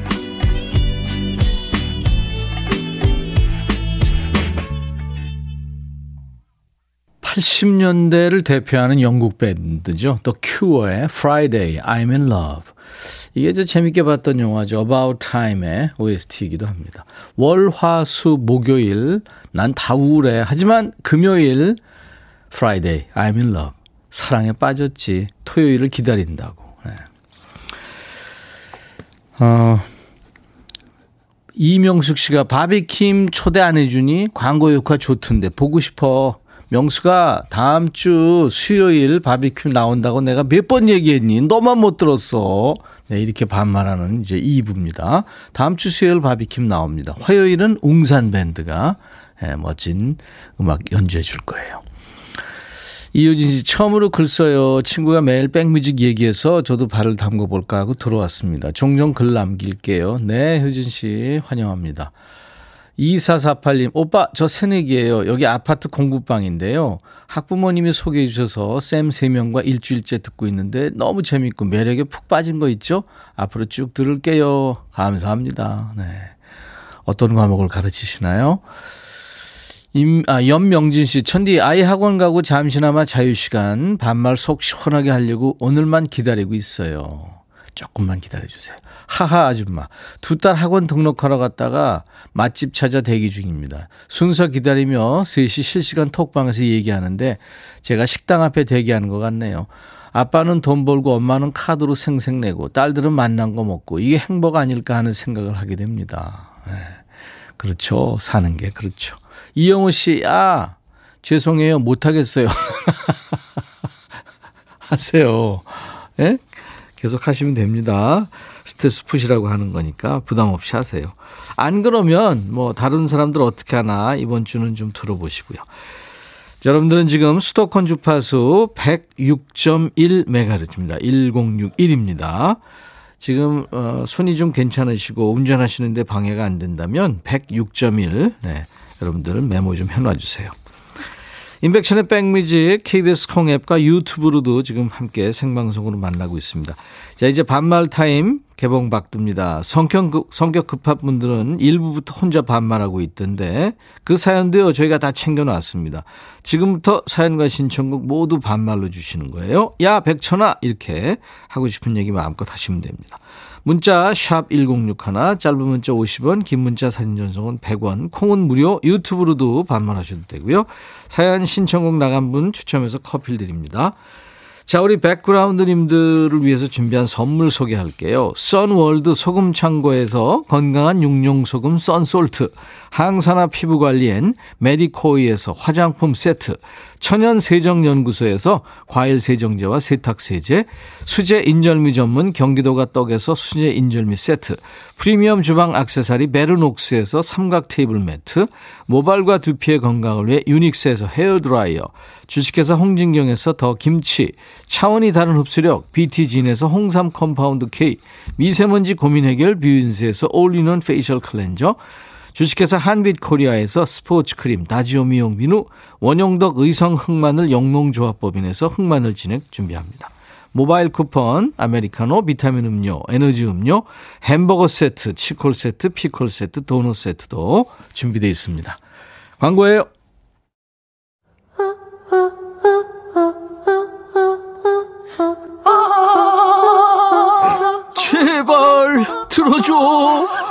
80년대를 대표하는 영국 밴드죠. 또 큐어의 Friday, I'm in Love. 이게 저 재밌게 봤던 영화죠. About Time의 OST이기도 합니다. 월, 화, 수, 목요일 난 다 우울해. 하지만 금요일 Friday, I'm in Love. 사랑에 빠졌지. 토요일을 기다린다고. 네. 어, 이명숙 씨가 바비킴 초대 안 해주니 광고 효과 좋던데 보고 싶어. 명수가 다음 주 수요일 바비큐 나온다고 내가 몇 번 얘기했니? 너만 못 들었어. 네, 이렇게 반말하는 이제 2부입니다. 다음 주 수요일 바비큐 나옵니다. 화요일은 웅산 밴드가 네, 멋진 음악 연주해 줄 거예요. 이효진 씨 처음으로 글 써요. 친구가 매일 백뮤직 얘기해서 저도 발을 담궈 볼까 하고 들어왔습니다. 종종 글 남길게요. 네, 효진 씨 환영합니다. 2448님, 오빠, 저 새내기예요. 여기 아파트 공부방인데요. 학부모님이 소개해 주셔서 쌤 3명과 일주일째 듣고 있는데 너무 재밌고 매력에 푹 빠진 거 있죠? 앞으로 쭉 들을게요. 감사합니다. 네. 어떤 과목을 가르치시나요? 임, 아, 연명진 씨, 천디, 아이 학원 가고 잠시나마 자유시간, 반말 속 시원하게 하려고 오늘만 기다리고 있어요. 조금만 기다려주세요. 하하 아줌마. 두 딸 학원 등록하러 갔다가 맛집 찾아 대기 중입니다. 순서 기다리며 3시 실시간 톡방에서 얘기하는데 제가 식당 앞에 대기하는 것 같네요. 아빠는 돈 벌고 엄마는 카드로 생색 내고 딸들은 만난 거 먹고 이게 행복 아닐까 하는 생각을 하게 됩니다. 네. 그렇죠. 사는 게 그렇죠. 이영호 씨, 아, 죄송해요. 못하겠어요. (laughs) 하세요. 예? 계속 하시면 됩니다. 스트레스 푸시라고 하는 거니까 부담 없이 하세요. 안 그러면 뭐 다른 사람들 어떻게 하나 이번 주는 좀 들어보시고요. 여러분들은 지금 수도권 주파수 106.1MHz입니다. 1061입니다. 지금 어, 손이 좀 괜찮으시고 운전하시는데 방해가 안 된다면 106.1 네, 여러분들 메모 좀 해놔 주세요. 인백션의 백뮤직 KBS 콩 앱과 유튜브로도 지금 함께 생방송으로 만나고 있습니다. 자, 이제 반말 타임 개봉 박두입니다. 성격, 성격 급한 분들은 일부부터 혼자 반말하고 있던데 그 사연도요, 저희가 다 챙겨놨습니다. 지금부터 사연과 신청곡 모두 반말로 주시는 거예요. 야, 백천아! 이렇게 하고 싶은 얘기 마음껏 하시면 됩니다. 문자 샵 1061, 짧은 문자 50원, 긴 문자 사진 전송은 100원, 콩은 무료, 유튜브로도 반말하셔도 되고요. 사연 신청곡 나간 분 추첨해서 커피를 드립니다. 자, 우리 백그라운드님들을 위해서 준비한 선물 소개할게요. 선월드 소금 창고에서 건강한 육룡 소금 썬솔트, 항산화 피부 관리엔 메디코이에서 화장품 세트, 천연 세정 연구소에서 과일 세정제와 세탁 세제, 수제 인절미 전문 경기도가 떡에서 수제 인절미 세트, 프리미엄 주방 악세사리 베르녹스에서 삼각 테이블 매트, 모발과 두피의 건강을 위해 유닉스에서 헤어 드라이어, 주식회사 홍진경에서 더 김치, 차원이 다른 흡수력 BT진에서 홍삼 compound K, 미세먼지 고민 해결 뷰인스에서 올리는 facial cleanser, 주식회사 한빛코리아에서 스포츠 크림 다지오 미용 비누 원용덕 의성 흑마늘 영농조합법인에서 흑마늘 진액 준비합니다. 모바일 쿠폰, 아메리카노, 비타민 음료, 에너지 음료, 햄버거 세트, 치콜 세트, 피콜 세트, 도넛 세트도 준비되어 있습니다. 광고예요. 제발 들어줘.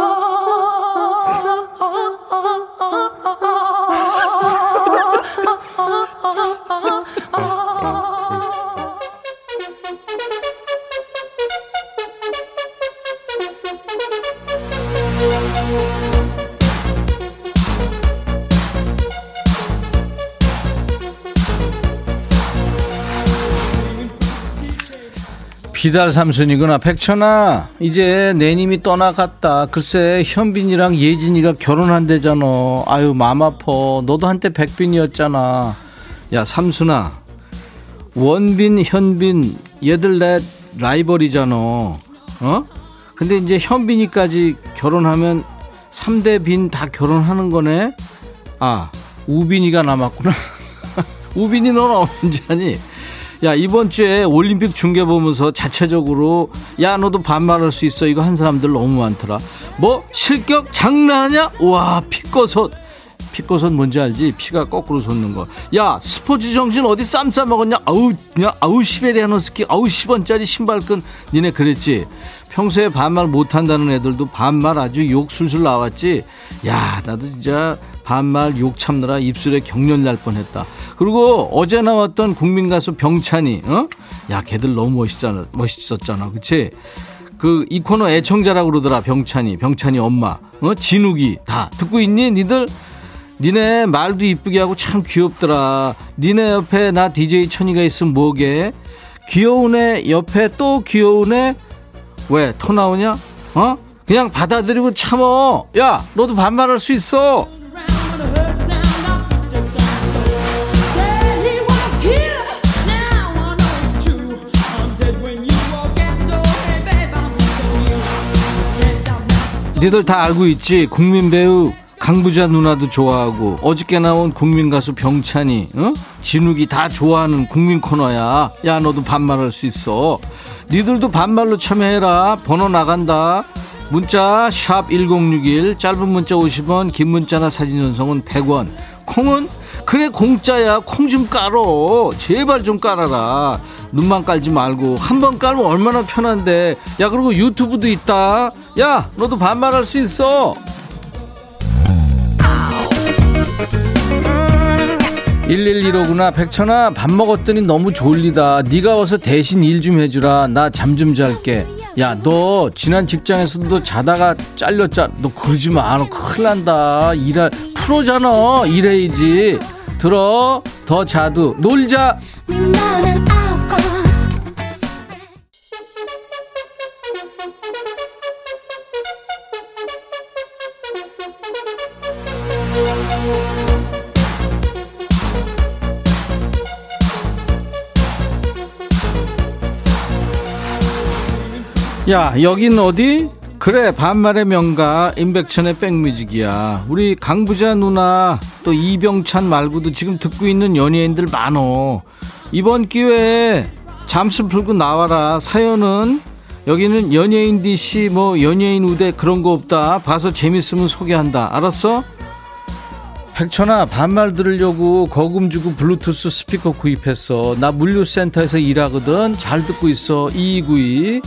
비달 삼순이구나. 백천아, 이제 내님이 떠나갔다. 글쎄, 현빈이랑 예진이가 결혼한대잖아. 아유, 맘 아파. 너도 한때 백빈이었잖아. 야, 삼순아. 원빈, 현빈, 얘들 내 라이벌이잖아. 어? 근데 이제 현빈이까지 결혼하면 3대 빈 다 결혼하는 거네? 아, 우빈이가 남았구나. (laughs) 우빈이 너는 언제 하니? 야 이번 주에 올림픽 중계 보면서 자체적으로 야 너도 반말할 수 있어. 이거 한 사람들 너무 많더라. 뭐 실격 장난하냐? 우와 피꺼섯 피꺼섯 뭔지 알지? 피가 거꾸로 솟는 거야 스포츠 정신 어디 쌈 싸먹었냐? 아우 그냥 아우 시베리아노 스키 아우 10원짜리 신발끈. 니네 그랬지? 평소에 반말 못한다는 애들도 반말 아주 욕 술술 나왔지? 야 나도 진짜 반말 욕 참느라 입술에 경련 날 뻔했다 그리고 어제 나왔던 국민 가수 병찬이, 어? 야, 걔들 너무 멋있잖아, 멋있었잖아, 그치? 그, 이 코너 애청자라고 그러더라, 병찬이, 병찬이 엄마, 어? 진욱이, 다. 듣고 있니, 니들? 니네 말도 이쁘게 하고 참 귀엽더라. 니네 옆에 나 DJ 천이가 있으면 뭐게? 귀여운 애 옆에 또 귀여운 애? 왜, 토 나오냐? 어? 그냥 받아들이고 참어. 야, 너도 반말할 수 있어. 니들 다 알고 있지? 국민 배우 강부자 누나도 좋아하고 어저께 나온 국민 가수 병찬이 어? 진욱이 다 좋아하는 국민 코너야. 야 너도 반말할 수 있어. 니들도 반말로 참여해라. 번호 나간다. 문자 샵1061 짧은 문자 50원 긴 문자나 사진 전송은 100원. 콩은? 그래 공짜야. 콩 좀 깔어. 제발 좀 깔아라. 눈만 깔지 말고. 한 번 깔면 얼마나 편한데. 야 그리고 유튜브도 있다 야 너도 반말할 수 있어. 1115구나 백천아. 밥 먹었더니 너무 졸리다. 네가 와서 대신 일 좀 해주라. 나 잠 좀 잘게. 야 너 지난 직장에서도 자다가 잘렸잖아 너 그러지 마너 큰일 난다. 일할 프로잖아 일해야지. 들어. 더 자두. 놀자 야 여긴 어디? 그래 반말의 명가 임백천의 백뮤직이야. 우리 강부자 누나 또 이병찬 말고도 지금 듣고 있는 연예인들 많어. 이번 기회에 잠수 풀고 나와라. 사연은 여기는 연예인 DC 뭐 연예인 우대 그런 거 없다. 봐서 재밌으면 소개한다. 알았어? 백천아 반말 들으려고 거금 주고 블루투스 스피커 구입했어. 나 물류센터에서 일하거든. 잘 듣고 있어. 2292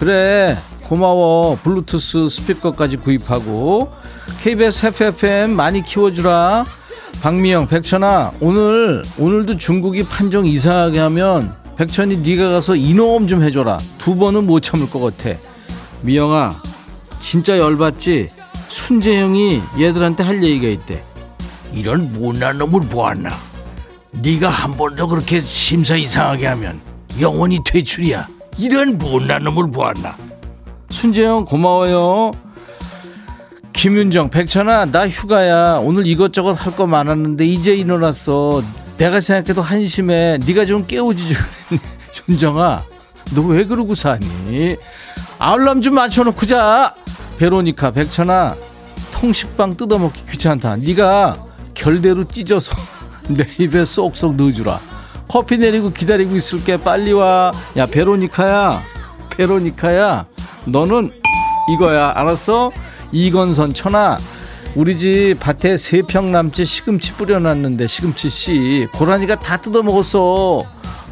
그래 고마워. 블루투스 스피커까지 구입하고. KBS FFM 많이 키워주라. 박미영 백천아 오늘 오늘도 중국이 판정 이상하게 하면 백천이 네가 가서 이놈 좀 해줘라. 두 번은 못 참을 것 같아. 미영아 진짜 열받지? 순재형이 얘들한테 할 얘기가 있대. 이런 못난 놈을 보았나? 네가 한 번 더 그렇게 심사 이상하게 하면 영원히 퇴출이야 이런 못난 놈을 보았나? 순재형 고마워요. 김윤정 백천아 나 휴가야. 오늘 이것저것 할 거 많았는데 이제 일어났어. 내가 생각해도 한심해. 네가 좀 깨우지. 준정아 (laughs) 너 왜 그러고 사니? 알람 좀 맞춰놓고 자. 베로니카 백천아 통식빵 뜯어먹기 귀찮다. 네가 결대로 찢어서 (laughs) 내 입에 쏙쏙 넣어주라 커피 내리고 기다리고 있을게. 빨리 와 야 베로니카야. 베로니카야. 너는 이거야. 알았어? 이건선 천아 우리 집 밭에 세 평 남짓 시금치 뿌려놨는데 시금치 씨 고라니가 다 뜯어먹었어.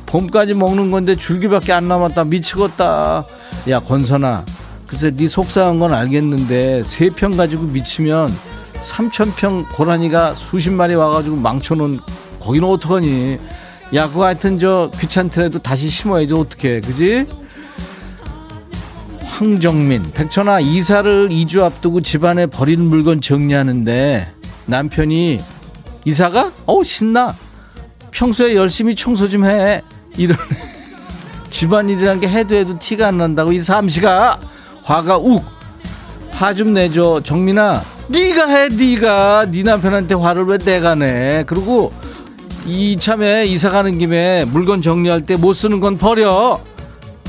봄까지 먹는 건데 줄기밖에 안 남았다. 미치겠다. 야 건선아. 글쎄 네 속상한 건 알겠는데 세 평 가지고 미치면 삼천 평 고라니가 수십 마리 와가지고 망쳐놓은 거기는 어떡하니 야 그거 하여튼 저 귀찮더라도 다시 심어야지 어떡해. 그지? 황정민. 백천아 이사를 2주 앞두고 집안에 버린 물건 정리하는데 남편이 이사가? 어우 신나. 평소에 열심히 청소 좀 해. 이러네 (laughs) 집안일이란 게 해도 해도 티가 안 난다고 이 삼시가 화가 욱. 화 좀 내줘. 정민아 네가 해 네가. 네 남편한테 화를 왜 내가 내 그리고 이참에 이사 가는 김에 물건 정리할 때 못 쓰는 건 버려.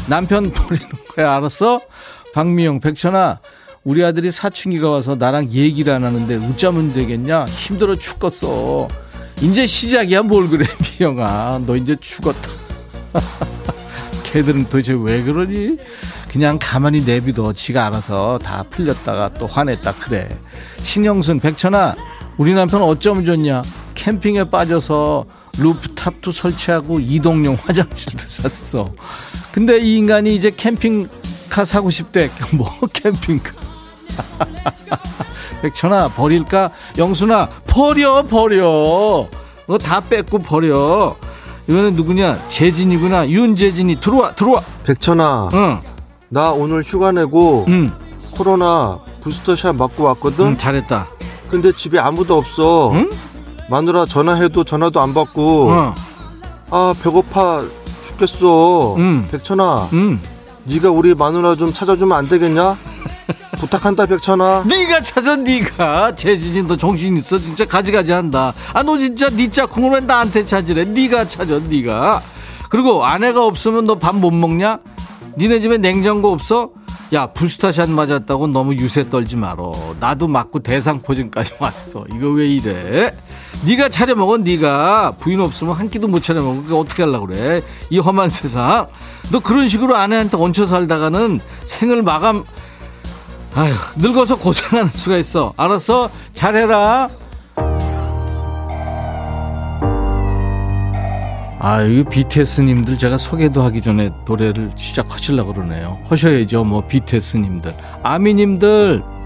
남편 버리는 거야 알았어? 박미영 백천아 우리 아들이 사춘기가 와서 나랑 얘기를 안 하는데 웃자면 되겠냐? 힘들어 죽겠어. 이제 시작이야 뭘 그래 (laughs) 미영아. 너 이제 죽었다. (laughs) 걔들은 도대체 왜 그러니? 그냥 가만히 내비둬. 지가 알아서 다 풀렸다가 또 화냈다. 그래. 신영순 백천아 우리 남편 어쩌면 좋냐 캠핑에 빠져서 루프탑도 설치하고 이동용 (laughs) 화장실도 샀어. 근데 이 인간이 이제 캠핑카 사고 싶대. (laughs) 뭐 캠핑카. (laughs) 백천아 버릴까? 영순아 버려 버려. 너 다 뺏고 버려. 이거는 누구냐? 재진이구나. 윤재진이. 들어와 들어와. 백천아, 응, 나 오늘 휴가 내고 응, 코로나 부스터샷 맞고 왔거든. 응 잘했다. 근데 집에 아무도 없어. 응? 마누라 전화해도 전화도 안 받고. 어, 아 배고파 죽겠어. 응. 백천아, 응. 네가 우리 마누라 좀 찾아주면 안 되겠냐? (laughs) 부탁한다 백천아. 네가 찾아 네가 재진이 너 정신 있어 진짜 가지가지 한다 아 너 진짜 네 짝꿍을 왜 나한테 찾으래 네가 찾아 네가 그리고 아내가 없으면 너 밥 못 먹냐 니네 집에 냉장고 없어 야 부스타샷 맞았다고 너무 유세 떨지 말어 나도 맞고 대상포진까지 (laughs) 왔어 이거 왜 이래 네가 차려 먹어 네가 부인 없으면 한 끼도 못 차려 먹어. 그거 어떻게 하려고 그래? 이 험한 세상. 너 그런 식으로 아내한테 얹혀 살다가는 생을 마감 아휴 늙어서 고생하는 수가 있어. 알았어? 잘해라. 아 이거 BTS님들 제가 소개도 하기 전에 노래를 시작하시려고 그러네요. 하셔야죠 뭐 BTS님들. 아미님들. 디,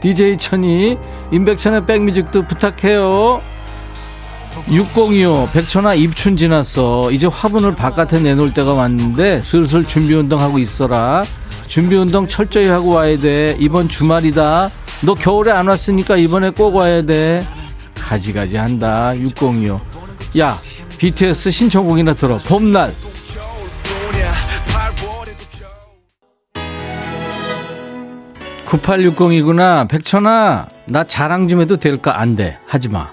DJ 천이 임백천의 백뮤직도 부탁해요. 6025 백천아 입춘 지났어. 이제 화분을 바깥에 내놓을 때가 왔는데 슬슬 준비운동하고 있어라. 준비운동 철저히 하고 와야 돼. 이번 주말이다. 너 겨울에 안 왔으니까 이번에 꼭 와야 돼. 가지가지 한다 6025 야 BTS 신청곡이나 들어. 봄날 (9860이구나) 백천아 나 자랑 좀 해도 될까? 안 돼. 하지 마.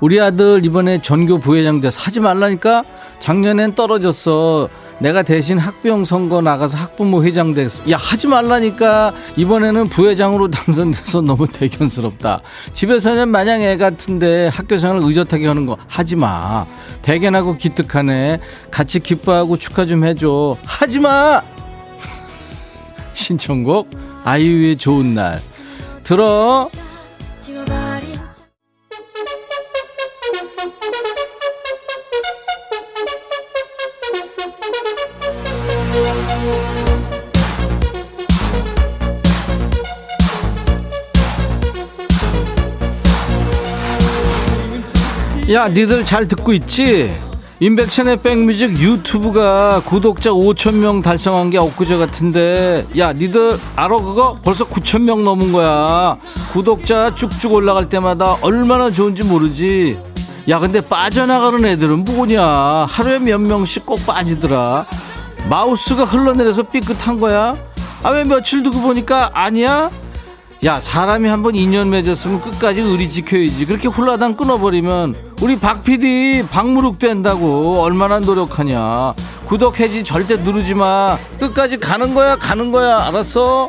우리 아들 이번에 전교 부회장 돼서 하지 말라니까? 작년엔 떨어졌어. 내가 대신 학부형 선거 나가서 학부모 회장 됐어. 야 하지 말라니까. 이번에는 부회장으로 (laughs) 당선돼서 너무 대견스럽다. 집에서는 마냥 애 같은데 학교 생활 의젓하게 하는 거 하지 마. 대견하고 기특하네. 같이 기뻐하고 축하 좀 해줘. 하지 마! (laughs) 신청곡 아이유의 좋은 날 들어 야 니들 잘 듣고 있지? 임백천의 백뮤직 유튜브가 구독자 5천명 달성한 게 엊그제 같은데 야 니들 알아 그거? 벌써 9천명 넘은 거야 구독자 쭉쭉 올라갈 때마다 얼마나 좋은지 모르지 야 근데 빠져나가는 애들은 뭐냐 하루에 몇 명씩 꼭 빠지더라 마우스가 흘러내려서 삐끗한 거야? 아 왜 며칠 두고 보니까 아니야? 야 사람이 한번 인연 맺었으면 끝까지 의리 지켜야지. 그렇게 훌라당 끊어버리면 우리 박 PD 박무룩 된다고 얼마나 노력하냐. 구독 해지 절대 누르지 마. 끝까지 가는 거야 가는 거야. 알았어?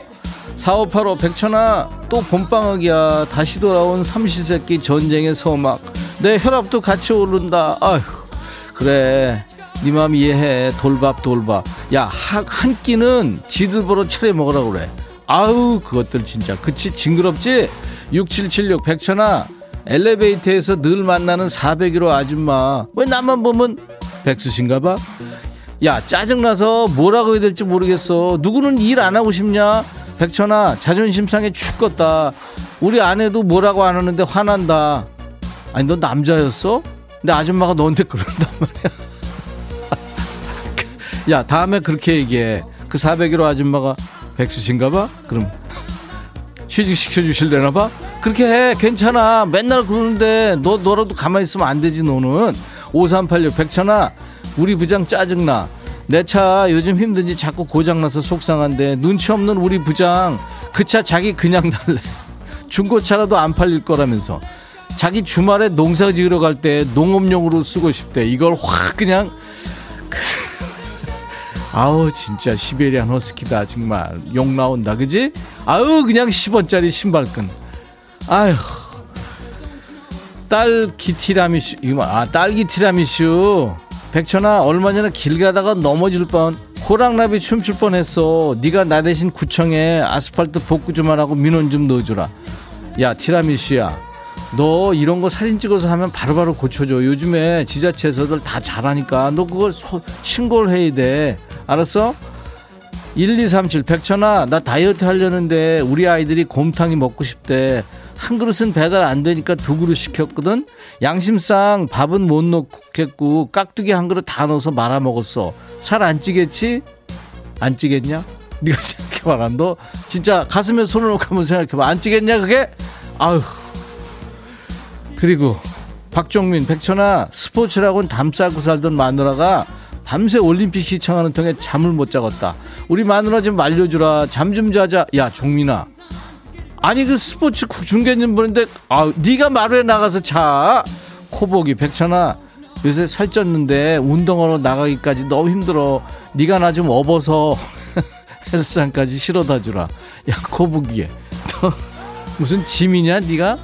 4585 백천아 또 봄방학이야. 다시 돌아온 삼시세끼 전쟁의 서막 내 혈압도 같이 오른다. 아휴 그래. 네맘 이해해. 돌밥 돌밥. 야 한 끼는 지들 보러 차려 먹으라고 그래 아우 그것들 진짜. 그치? 징그럽지? 6776 백천아 엘리베이터에서 늘 만나는 401호 아줌마. 왜 나만 보면 백수신가 봐? 야 짜증나서 뭐라고 해야 될지 모르겠어. 누구는 일 안 하고 싶냐? 백천아 자존심 상해 죽겠다. 우리 아내도 뭐라고 안 하는데 화난다. 아니 너 남자였어? 근데 아줌마가 너한테 그런단 말이야. (laughs) 야 다음에 그렇게 얘기해. 그 401호 아줌마가 백수신가 봐? 그럼 취직시켜 주실래나 봐? 그렇게 해. 괜찮아. 맨날 그러는데 너 너라도 가만히 있으면 안 되지 너는. 5386 백천아 우리 부장 짜증나. 내 차 요즘 힘든지 자꾸 고장나서 속상한데 눈치 없는 우리 부장. 그 차 자기 그냥 달래. (laughs) 중고차라도 안 팔릴 거라면서. 자기 주말에 농사 지으러 갈 때 농업용으로 쓰고 싶대. 이걸 확 그냥 아우 진짜 시베리안 허스키다 정말. 욕 나온다 그지? 아우 그냥 10원짜리 신발끈. 아휴. 딸기 티라미슈 이거 아 딸기 티라미슈. 백천아 얼마 전에 길 가다가 넘어질 뻔 호랑나비 춤출 뻔했어. 네가 나 대신 구청에 아스팔트 복구 좀 하라고 민원 좀 넣어주라. 야 티라미슈야. 너 이런 거 사진 찍어서 하면 바로바로 고쳐줘. 요즘에 지자체에서들 다 잘하니까. 너 소- 신고를 해야 돼 알았어? 1237 백천아 나 다이어트 하려는데 우리 아이들이 곰탕이 먹고 싶대 한 그릇은 배달 안 되니까 두 그릇 시켰거든 양심상 밥은 못 넣겠고 깍두기 한 그릇 다 넣어서 말아 먹었어 살 안 찌겠지? 안 찌겠냐? 네가 (laughs) 생각해봐라 너 진짜 가슴에 손을 놓고 한번 생각해봐 안 찌겠냐 그게? 아휴 그리고 박종민 백천아 스포츠라고는 담 싸고 살던 마누라가 밤새 올림픽 시청하는 통에 잠을 못 자겠다. 우리 마누라 좀 말려주라. 잠 좀 자자. 야 종민아. 아니 그 스포츠 구- 중계 좀 보는데 아 네가 마루에 나가서 자. 코보기. 백천아 요새 살쪘는데 운동하러 나가기까지 너무 힘들어. 네가 나 좀 업어서 (laughs) 헬스장까지 실어다 주라. 야 코보기에. 너 무슨 짐이냐 네가? 야,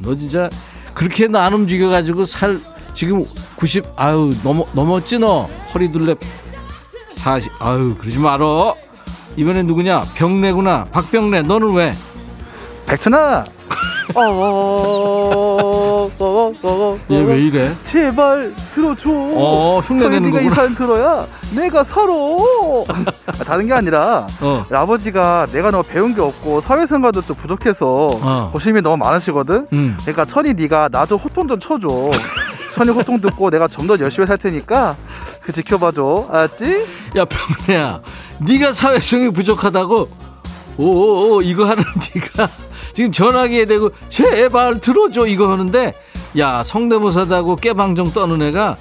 너 진짜 그렇게 너안 움직여가지고 살 지금 90 아유 넘어 넘었지 너 허리 둘레 40 아유 그러지 말어. 이번엔 누구냐? 병래구나. 박병래 너는 왜? 백천아! 어어어어어어어 (laughs) 얘왜 이래? 제발 들어줘. 어 흉내 천이 내는 네가 이 거구나. 사연 들어야 내가 살아 (laughs) 아, 다른 게 아니라 어. 아버지가 내가 너무 배운 게 없고 사회생활도 좀 부족해서 어. 고심이 너무 많으시거든? 음. 그러니까 천이 네가 나 좀 호통 좀 쳐줘 (laughs) 천이 호통 듣고 내가 좀 더 열심히 살 테니까 그 지켜봐줘. 알았지? 야 병래야. 네가 사회성이 부족하다고? 오오오 이거 하는 (laughs) 네가 지금 전화기에 대고 제발 들어줘 이거 하는데? 야 성대모사다고 깨방정 떠는 애가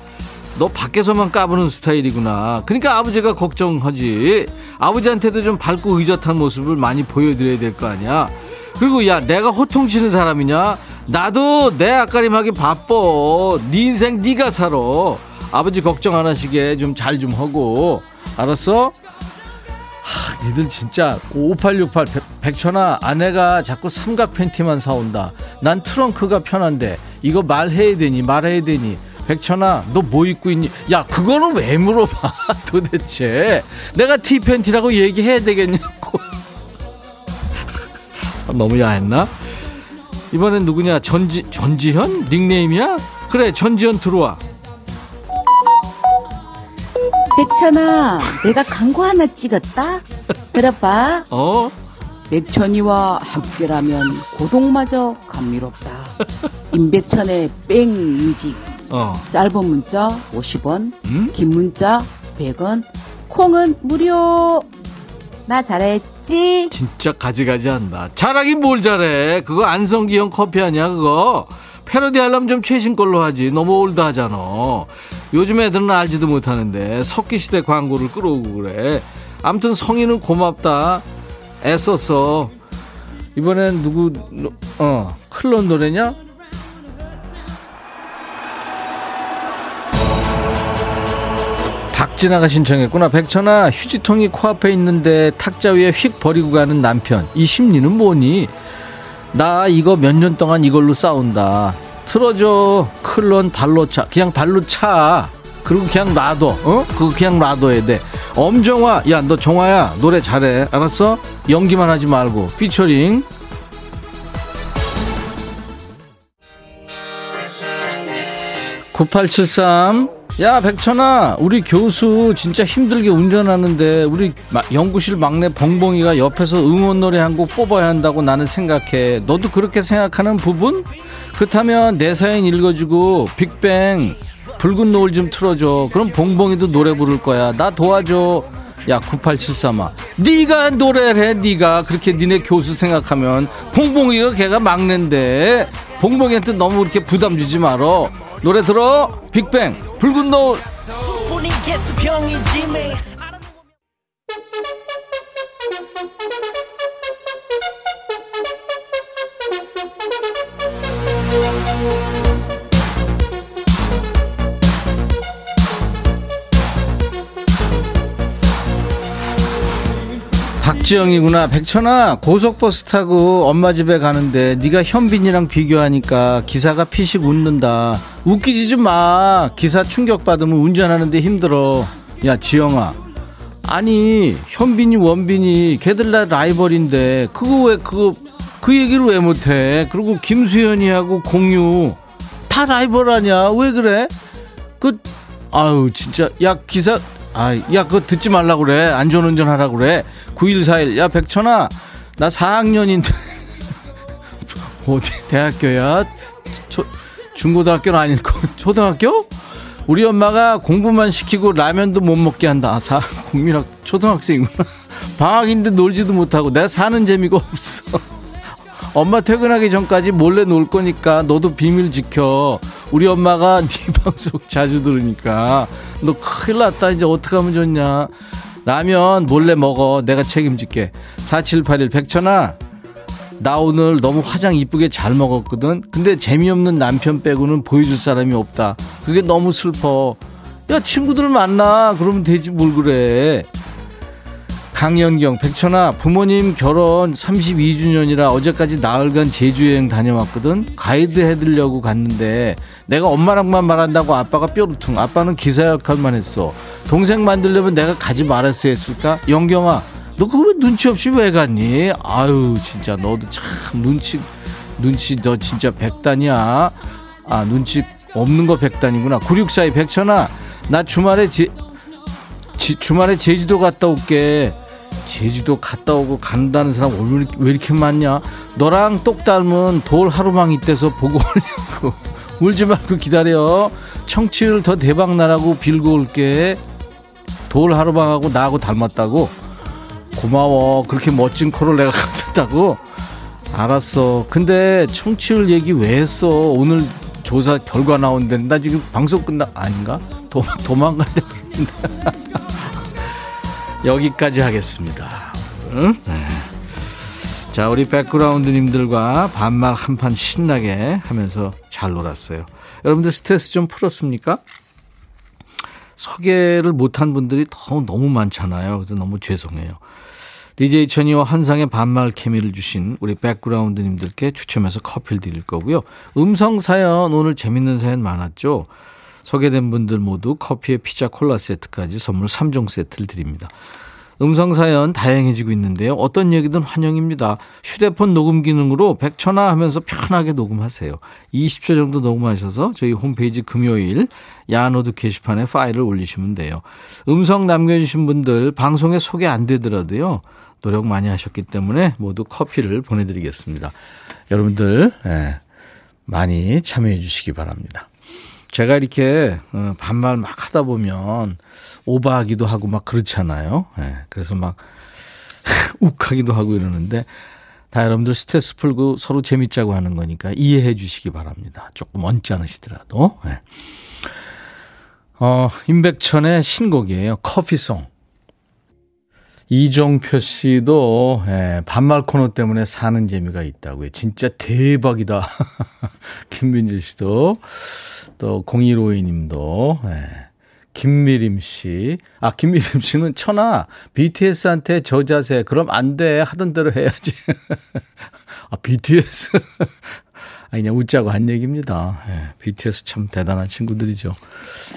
너 밖에서만 까부는 스타일이구나. 그러니까 아버지가 걱정하지. 아버지한테도 좀 밝고 의젓한 모습을 많이 보여드려야 될 거 아니야 그리고 야 내가 호통치는 사람이냐? 나도 내 앞가림하기 바빠. 네 인생 네가 살아. 아버지 걱정 안 하시게 좀 잘좀 하고. 알았어? 하, 니들 진짜 5868 백, 천아 아내가 자꾸 삼각 팬티만 사온다. 난 트렁크가 편한데 이거 말해야 되니 말해야 되니. 백천아 너 뭐 입고 있니? 야 그거는 왜 물어봐 (laughs) 도대체. 내가 티 팬티라고 얘기해야 되겠냐고 너무 야했나 이번엔 누구냐 전지 전지현 닉네임이야 그래 전지현 들어와 백천아, 내가 광고 하나 찍었다. 들어봐. (laughs) 어 백천이와 함께라면 고독마저 감미롭다. 임백천의 백뮤직. 어. 짧은 문자 50원, 음? 긴 문자 100원, 콩은 무료. 나 잘했지? 진짜 가지가지 한다. 잘하긴 뭘 잘해. 그거 안성기 형 커피 아니야, 그거. 패러디 하려면 좀 최신 걸로 하지. 너무 올드하잖아. 요즘 애들은 알지도 못하는데 석기시대 광고를 끌어오고 그래. 암튼 성인은 고맙다. 애썼어. 이번엔 누구, 어, 클론 노래냐? 박진아가 신청했구나. 백천아, 휴지통이 코앞에 있는데 탁자 위에 휙 버리고 가는 남편. 이 심리는 뭐니? 나 이거 몇 년 동안 이걸로 싸운다. 틀어줘. 클론 발로 차. 그냥 발로 차. 그리고 그냥 놔둬. 어? 그거 그냥 놔둬야 돼. 엄정화. 야, 너 정화야. 노래 잘해. 알았어? 연기만 하지 말고. 피처링. 9873. 야, 백천아, 우리 교수 진짜 힘들게 운전하는데, 우리 마- 연구실 막내 벙벙이가 옆에서 응원 노래 한 곡 뽑아야 한다고 나는 생각해. 너도 그렇게 생각하는 부분? 그렇다면 내 사연 읽어주고, 빅뱅, 붉은 노을 좀 틀어줘. 그럼 봉봉이도 노래 부를 거야. 나 도와줘. 야, 9873아. 네가 노래를 해, 네가. 그렇게 니네 교수 생각하면. 봉봉이가 걔가 막내인데. 봉봉이한테 너무 그렇게 부담 주지 말어. 노래 들어. 빅뱅, 붉은 노을. 박지영이구나. 백천아, 고속버스 타고 엄마 집에 가는데 네가 현빈이랑 비교하니까 기사가 피식 웃는다. 웃기지 좀 마. 기사 충격받으면 운전하는데 힘들어. 야, 지영아. 아니, 현빈이, 원빈이 걔들 다 라이벌인데 그거 왜 그거 그 얘기를 왜 못해? 그리고 김수현이하고 공유 다 라이벌 아니야? 왜 그래? 그 아유 진짜 야 기사 아 야 그거 듣지 말라 그래. 안전 운전 하라 그래. 9141 야 백천아 나 4학년인데. (laughs) 어디 대학교야? 초, 중고등학교는 아닐 거 초등학교? 우리 엄마가 공부만 시키고 라면도 못 먹게 한다. 아, 사 국민학 초등학생이구나. 방학인데 놀지도 못하고 내가 사는 재미가 없어 엄마 퇴근하기 전까지 몰래 놀 거니까 너도 비밀 지켜. 우리 엄마가 (laughs) 네 방송 자주 들으니까 너 큰일 났다. 이제 어떻게 하면 좋냐. 라면 몰래 먹어. 내가 책임질게. 4781 백천아. 나 오늘 너무 화장 이쁘게 잘 먹었거든. 근데 재미없는 남편 빼고는 보여줄 사람이 없다. 그게 너무 슬퍼. 야 친구들 만나. 그러면 되지 뭘 그래. 강연경, 백천아, 부모님 결혼 32주년이라 어제까지 나흘간 제주여행 다녀왔거든? 가이드 해드리려고 갔는데, 내가 엄마랑만 말한다고 아빠가 뾰루퉁, 아빠는 기사 역할만 했어. 동생 만들려면 내가 가지 말았어야 했을까? 영경아, 너 그거 왜 눈치 없이 왜 갔니? 아유, 진짜 너도 참 눈치, 눈치 너 진짜 백단이야. 아, 눈치 없는 거 백단이구나. 9642 백천아, 나 주말에 제, 지- 주말에 제주도 갔다 올게. 제주도 갔다 오고 간다는 사람 오늘 왜 이렇게 많냐? 너랑 똑 닮은 돌 하루망 이때서 보고 오려고. (laughs) 울지 말고 기다려. 청취율 더 대박 나라고 빌고 올게. 돌 하루망하고 나하고 닮았다고? 고마워. 그렇게 멋진 코를 내가 (laughs) 가졌다고? 알았어. 근데 청취율 얘기 왜 했어? 오늘 조사 결과 나온다는데 나 지금 방송 끝나 아닌가? 도, 되는데. (laughs) 여기까지 하겠습니다. 응? 네. 자, 우리 백그라운드님들과 반말 한판 신나게 하면서 잘 놀았어요. 여러분들 스트레스 좀 풀었습니까? 소개를 못한 분들이 더 너무 많잖아요. 그래서 너무 죄송해요. DJ 천이와 환상의 반말 케미를 주신 우리 백그라운드님들께 추첨해서 커피를 드릴 거고요. 음성 사연 오늘 재밌는 사연 많았죠. 소개된 분들 모두 커피에 피자 콜라 세트까지 선물 3종 세트를 드립니다. 음성 사연 다양해지고 있는데요. 어떤 얘기든 환영입니다. 휴대폰 녹음 기능으로 100초나 하면서 편하게 녹음하세요. 20초 정도 녹음하셔서 저희 홈페이지 금요일 야노드 게시판에 파일을 올리시면 돼요. 음성 남겨주신 분들 방송에 소개 안 되더라도요. 노력 많이 하셨기 때문에 모두 커피를 보내드리겠습니다. 여러분들 예, 많이 참여해 주시기 바랍니다. 제가 이렇게 어, 반말 막 하다 보면 오버하기도 하고 막 그렇잖아요. 예, 그래서 막 (laughs) 욱하기도 하고 이러는데 다 여러분들 스트레스 풀고 서로 재밌자고 하는 거니까 이해해 주시기 바랍니다. 조금 언짢으시더라도. 네. 어, 임백천의 신곡이에요. 커피송. 이종표 씨도 예, 반말 코너 때문에 사는 재미가 있다고요. 진짜 대박이다. (laughs) 김민재 씨도 또 0152님도 예. 김미림 씨. 아, 김미림 씨는 천하 BTS한테 저 자세 그럼 안 돼. 하던 대로 해야지. (laughs) 아, BTS. (laughs) 아, 그냥 웃자고 한 얘기입니다. 예, BTS 참 대단한 친구들이죠.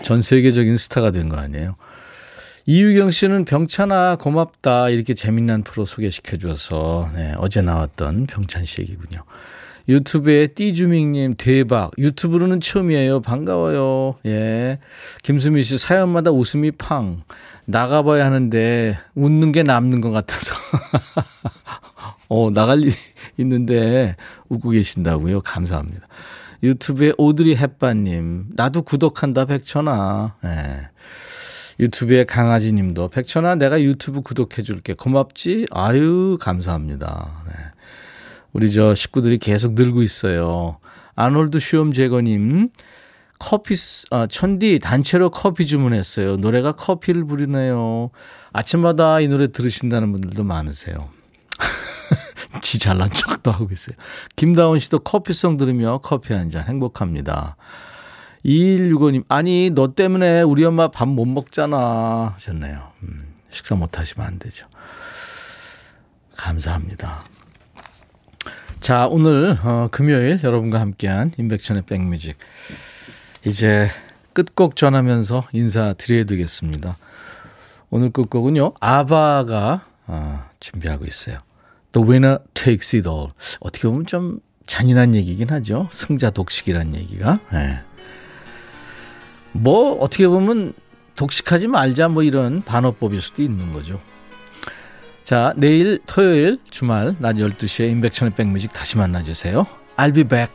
전 세계적인 스타가 된 거 아니에요. 이유경 씨는 병찬아 고맙다 이렇게 재밌는 프로 소개시켜 줘서 네, 어제 나왔던 병찬 씨 얘기군요. 유튜브에 띠주밍님 대박 유튜브로는 처음이에요 반가워요 예 김수미 씨 사연마다 웃음이 팡 나가봐야 하는데 웃는 게 남는 것 같아서 (laughs) 어 나갈 일 있는데 웃고 계신다고요 감사합니다 유튜브에 오드리 햇바님 나도 구독한다 백천아 예. 유튜브에 강아지 님도 백천아 내가 유튜브 구독해 줄게. 고맙지? 아유, 감사합니다. 네. 우리 저 식구들이 계속 늘고 있어요. 아놀드 슈엄 제거님, 커피, 아, 천디 단체로 커피 주문했어요. 노래가 커피를 부르네요. 아침마다 이 노래 들으신다는 분들도 많으세요. (laughs) 지 잘난 척도 하고 있어요. 김다운 씨도 커피송 들으며 커피 한 잔 행복합니다. 2165님, 아니, 너 때문에 우리 엄마 밥 못 먹잖아. 하셨네요. 음, 식사 못 하시면 안 되죠. 감사합니다. 자, 오늘, 어, 금요일 여러분과 함께한 인백천의 백뮤직. 이제 끝곡 전하면서 인사드려야 되겠습니다. 오늘 끝곡은요, 아바가 어, 준비하고 있어요. The winner takes it all. 어떻게 보면 좀 잔인한 얘기긴 하죠. 승자 독식이란 얘기가. 네. 뭐 어떻게 보면 독식하지 말자 뭐 이런 반어법일 수도 있는 거죠. 자, 내일 토요일 주말 낮 12시에 인백천의 백뮤직 다시 만나주세요. I'll be back.